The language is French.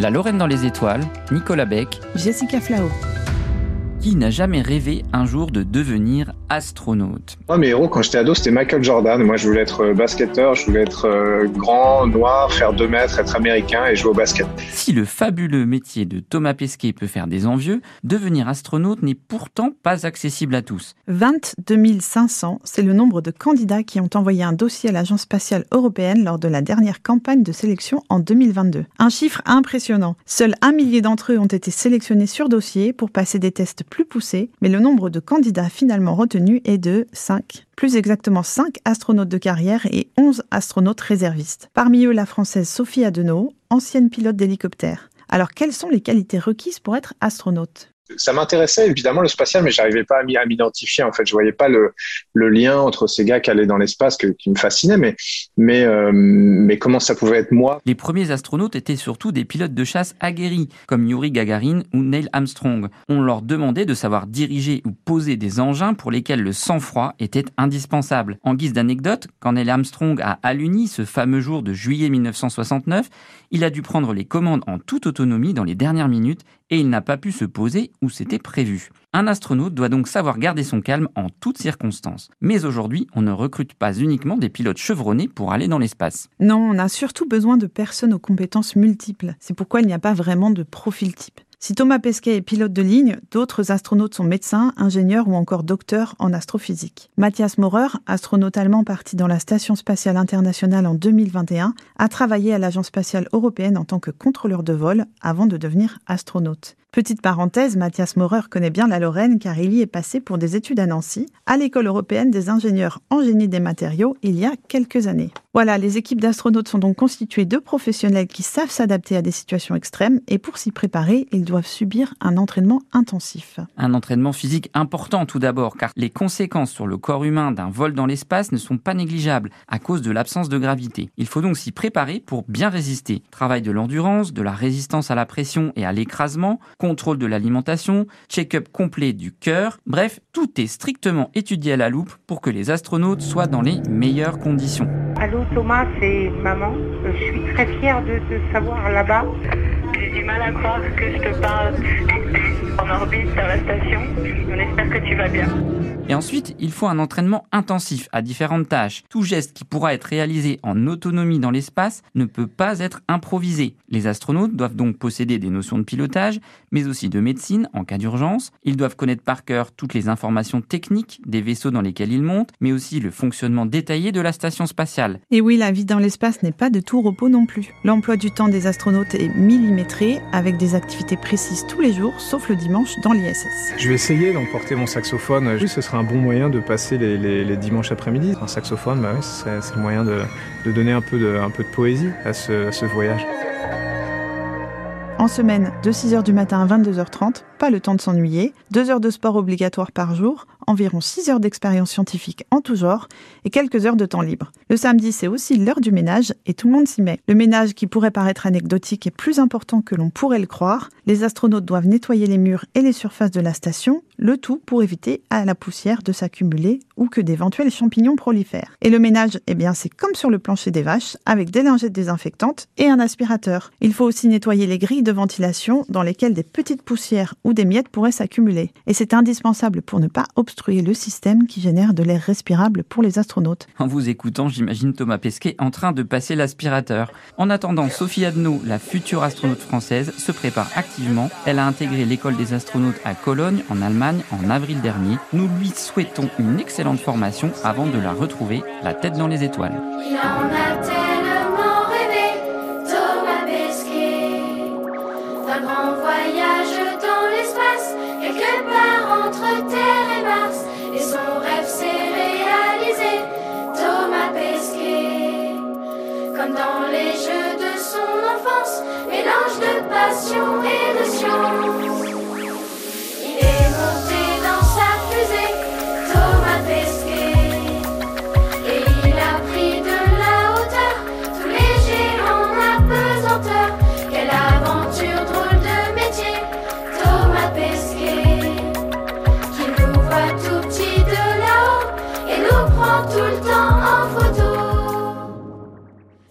La Lorraine dans les étoiles, Nicolas Beck, Jessica Flao. Qui n'a jamais rêvé un jour de devenir astronaute Moi, mes héros, quand j'étais ado, c'était Michael Jordan. Moi, je voulais être euh, basketteur, je voulais être euh, grand, noir, faire 2 mètres, être américain et jouer au basket. Si le fabuleux métier de Thomas Pesquet peut faire des envieux, devenir astronaute n'est pourtant pas accessible à tous. 22 500, c'est le nombre de candidats qui ont envoyé un dossier à l'Agence spatiale européenne lors de la dernière campagne de sélection en 2022. Un chiffre impressionnant. Seuls un millier d'entre eux ont été sélectionnés sur dossier pour passer des tests plus poussé, mais le nombre de candidats finalement retenus est de 5. Plus exactement 5 astronautes de carrière et 11 astronautes réservistes. Parmi eux, la française Sophie Adenau, ancienne pilote d'hélicoptère. Alors, quelles sont les qualités requises pour être astronaute? Ça m'intéressait évidemment le spatial, mais j'arrivais pas à m'identifier. En fait, je voyais pas le, lien entre ces gars qui allaient dans l'espace qui me fascinait, euh, mais comment ça pouvait être moi? Les premiers astronautes étaient surtout des pilotes de chasse aguerris, comme Yuri Gagarin ou Neil Armstrong. On leur demandait de savoir diriger ou poser des engins pour lesquels le sang-froid était indispensable. En guise d'anecdote, quand Neil Armstrong a alluni ce fameux jour de juillet 1969, il a dû prendre les commandes en toute autonomie dans les dernières minutes et il n'a pas pu se poser où c'était prévu. Un astronaute doit donc savoir garder son calme en toutes circonstances. Mais aujourd'hui, on ne recrute pas uniquement des pilotes chevronnés pour aller dans l'espace. Non, on a surtout besoin de personnes aux compétences multiples. C'est pourquoi il n'y a pas vraiment de profil type. Si Thomas Pesquet est pilote de ligne, d'autres astronautes sont médecins, ingénieurs ou encore docteurs en astrophysique. Mathias Maurer, astronaute allemand parti dans la Station spatiale internationale en 2021, a travaillé à l'Agence spatiale européenne en tant que contrôleur de vol avant de devenir astronaute. Petite parenthèse, Mathias Maurer connaît bien la Lorraine car il y est passé pour des études à Nancy, à l'école européenne des ingénieurs en génie des matériaux il y a quelques années. Voilà, les équipes d'astronautes sont donc constituées de professionnels qui savent s'adapter à des situations extrêmes et pour s'y préparer, ils doivent subir un entraînement intensif. Un entraînement physique important tout d'abord car les conséquences sur le corps humain d'un vol dans l'espace ne sont pas négligeables à cause de l'absence de gravité. Il faut donc s'y préparer pour bien résister. Travail de l'endurance, de la résistance à la pression et à l'écrasement, contrôle de l'alimentation, check-up complet du cœur. Bref, tout est strictement étudié à la loupe pour que les astronautes soient dans les meilleures conditions. Allô Thomas, c'est maman. Je suis très fière de te savoir là-bas. J'ai du mal à croire que je te parle en orbite à la station. On espère que tu vas bien. Et ensuite, il faut un entraînement intensif à différentes tâches. Tout geste qui pourra être réalisé en autonomie dans l'espace ne peut pas être improvisé. Les astronautes doivent donc posséder des notions de pilotage, mais aussi de médecine en cas d'urgence. Ils doivent connaître par cœur toutes les informations techniques des vaisseaux dans lesquels ils montent, mais aussi le fonctionnement détaillé de la station spatiale. Et oui, la vie dans l'espace n'est pas de tout repos non plus. L'emploi du temps des astronautes est millimétré, avec des activités précises tous les jours, sauf le dimanche dans l'ISS. Je vais essayer d'emporter mon saxophone. Ce sera un bon moyen de passer les, dimanches après-midi. Un saxophone, bah c'est le moyen de, donner un peu de, poésie à ce, à ce voyage. En semaine, de 6h du matin à 22h30, pas le temps de s'ennuyer, 2 heures de sport obligatoire par jour, environ 6 heures d'expérience scientifique en tout genre et quelques heures de temps libre. Le samedi, c'est aussi l'heure du ménage et tout le monde s'y met. Le ménage qui pourrait paraître anecdotique est plus important que l'on pourrait le croire. Les astronautes doivent nettoyer les murs et les surfaces de la station, le tout pour éviter à la poussière de s'accumuler ou que d'éventuels champignons prolifèrent. Et le ménage, eh bien, c'est comme sur le plancher des vaches, avec des lingettes désinfectantes et un aspirateur. Il faut aussi nettoyer les grilles de ventilation dans lesquelles des petites poussières ou des miettes pourraient s'accumuler. Et c'est indispensable pour ne pas obstruer le système qui génère de l'air respirable pour les astronautes. En vous écoutant, j'imagine Thomas Pesquet en train de passer l'aspirateur. En attendant, Sophie Adno, la future astronaute française, se prépare activement. Elle a intégré l'école des astronautes à Cologne, en Allemagne, en avril dernier. Nous lui souhaitons une excellente formation avant de la retrouver la tête dans les étoiles. Un grand voyage dans l'espace, quelque part entre Terre et Mars, et son rêve s'est réalisé, Thomas Pesquet. Comme dans les jeux de son enfance, mélange de passion et.